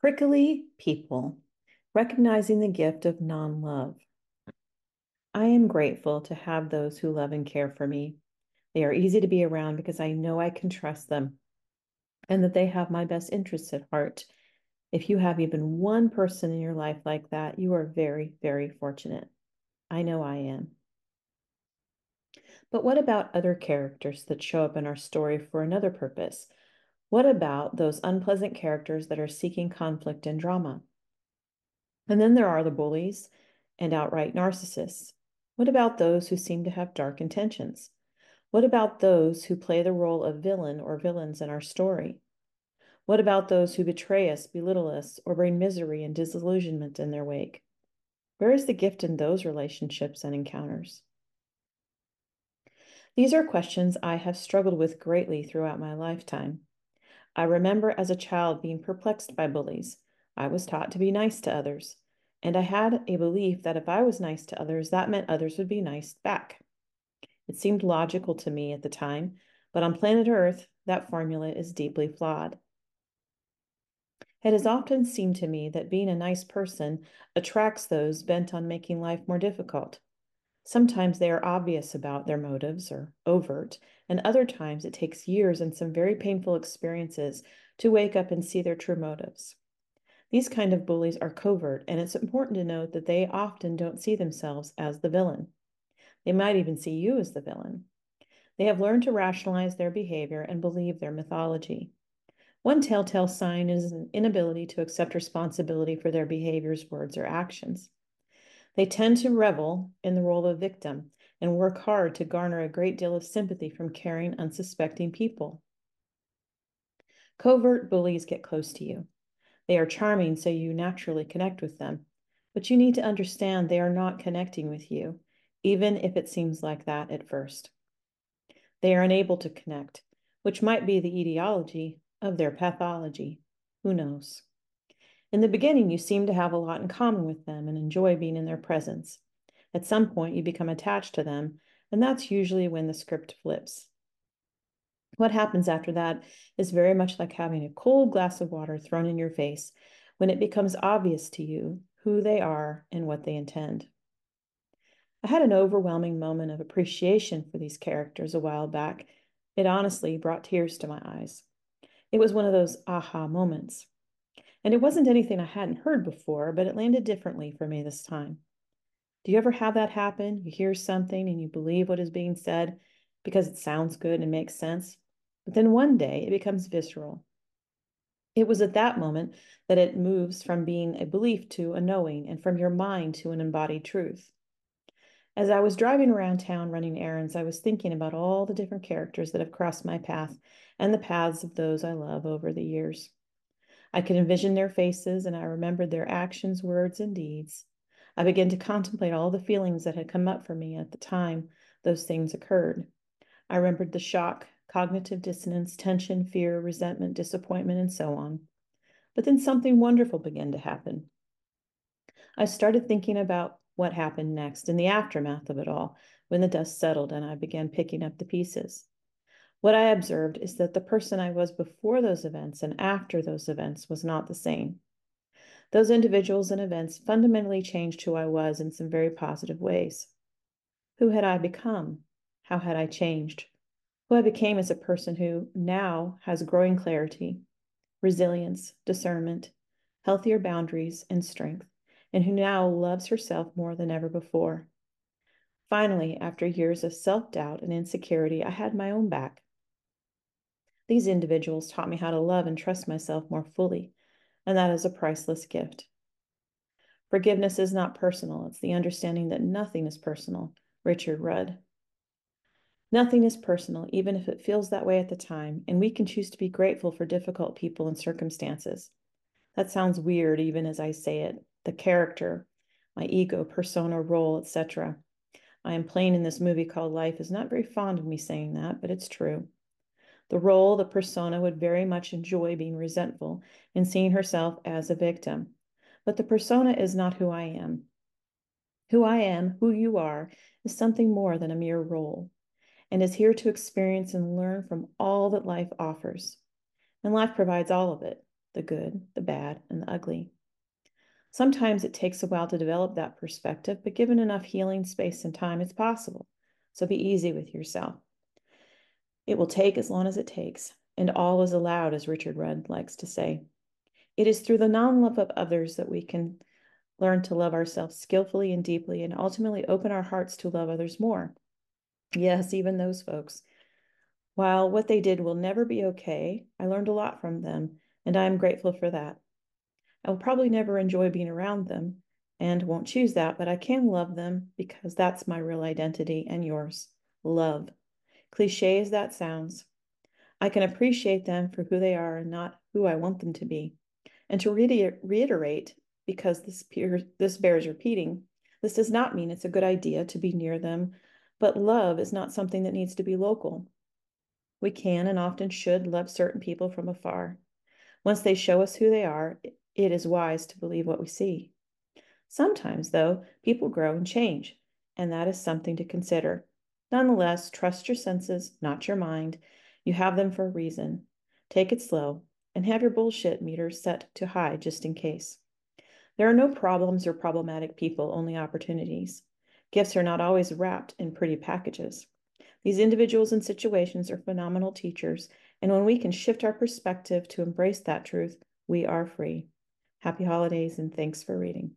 Prickly people, recognizing the gift of non love. I am grateful to have those who love and care for me. They are easy to be around because I know I can trust them and that they have my best interests at heart. If you have even one person in your life like that, you are very, very fortunate. I know I am. But what about other characters that show up in our story for another purpose? What about those unpleasant characters that are seeking conflict and drama? And then there are the bullies and outright narcissists. What about those who seem to have dark intentions? What about those who play the role of villain or villains in our story? What about those who betray us, belittle us, or bring misery and disillusionment in their wake? Where is the gift in those relationships and encounters? These are questions I have struggled with greatly throughout my lifetime. I remember as a child being perplexed by bullies. I was taught to be nice to others, and I had a belief that if I was nice to others, that meant others would be nice back. It seemed logical to me at the time, but on planet Earth, that formula is deeply flawed. It has often seemed to me that being a nice person attracts those bent on making life more difficult. Sometimes they are obvious about their motives or overt, and other times it takes years and some very painful experiences to wake up and see their true motives. These kind of bullies are covert, and it's important to note that they often don't see themselves as the villain. They might even see you as the villain. They have learned to rationalize their behavior and believe their mythology. One telltale sign is an inability to accept responsibility for their behaviors, words, or actions. They tend to revel in the role of victim and work hard to garner a great deal of sympathy from caring, unsuspecting people. Covert bullies get close to you. They are charming, so you naturally connect with them. But you need to understand they are not connecting with you, even if it seems like that at first. They are unable to connect, which might be the etiology of their pathology. Who knows? In the beginning, you seem to have a lot in common with them and enjoy being in their presence. At some point, you become attached to them, and that's usually when the script flips. What happens after that is very much like having a cold glass of water thrown in your face when it becomes obvious to you who they are and what they intend. I had an overwhelming moment of appreciation for these characters a while back. It honestly brought tears to my eyes. It was one of those aha moments. And it wasn't anything I hadn't heard before, but it landed differently for me this time. Do you ever have that happen? You hear something and you believe what is being said because it sounds good and makes sense, but then one day it becomes visceral. It was at that moment that it moves from being a belief to a knowing and from your mind to an embodied truth. As I was driving around town running errands, I was thinking about all the different characters that have crossed my path and the paths of those I love over the years. I could envision their faces, and I remembered their actions, words, and deeds. I began to contemplate all the feelings that had come up for me at the time those things occurred. I remembered the shock, cognitive dissonance, tension, fear, resentment, disappointment, and so on. But then something wonderful began to happen. I started thinking about what happened next in the aftermath of it all when the dust settled and I began picking up the pieces. What I observed is that the person I was before those events and after those events was not the same. Those individuals and events fundamentally changed who I was in some very positive ways. Who had I become? How had I changed? Who I became as a person who now has growing clarity, resilience, discernment, healthier boundaries, and strength, and who now loves herself more than ever before. Finally, after years of self doubt and insecurity, I had my own back. These individuals taught me how to love and trust myself more fully, and that is a priceless gift. Forgiveness is not personal, it's the understanding that nothing is personal. Richard Rudd. Nothing is personal, even if it feels that way at the time, and we can choose to be grateful for difficult people and circumstances. That sounds weird even as I say it. The character, my ego, persona, role, etc. I am playing in this movie called Life is not very fond of me saying that, but it's true. The role, the persona would very much enjoy being resentful and seeing herself as a victim. But the persona is not who I am. Who I am, who you are, is something more than a mere role and is here to experience and learn from all that life offers. And life provides all of it the good, the bad, and the ugly. Sometimes it takes a while to develop that perspective, but given enough healing space and time, it's possible. So be easy with yourself. It will take as long as it takes, and all is allowed, as Richard Rudd likes to say. It is through the non love of others that we can learn to love ourselves skillfully and deeply, and ultimately open our hearts to love others more. Yes, even those folks. While what they did will never be okay, I learned a lot from them, and I am grateful for that. I will probably never enjoy being around them and won't choose that, but I can love them because that's my real identity and yours love. Cliche as that sounds, I can appreciate them for who they are and not who I want them to be. And to reiterate, because this, this bears repeating, this does not mean it's a good idea to be near them, but love is not something that needs to be local. We can and often should love certain people from afar. Once they show us who they are, it is wise to believe what we see. Sometimes, though, people grow and change, and that is something to consider. Nonetheless, trust your senses, not your mind. You have them for a reason. Take it slow and have your bullshit meter set to high just in case. There are no problems or problematic people, only opportunities. Gifts are not always wrapped in pretty packages. These individuals and situations are phenomenal teachers, and when we can shift our perspective to embrace that truth, we are free. Happy holidays and thanks for reading.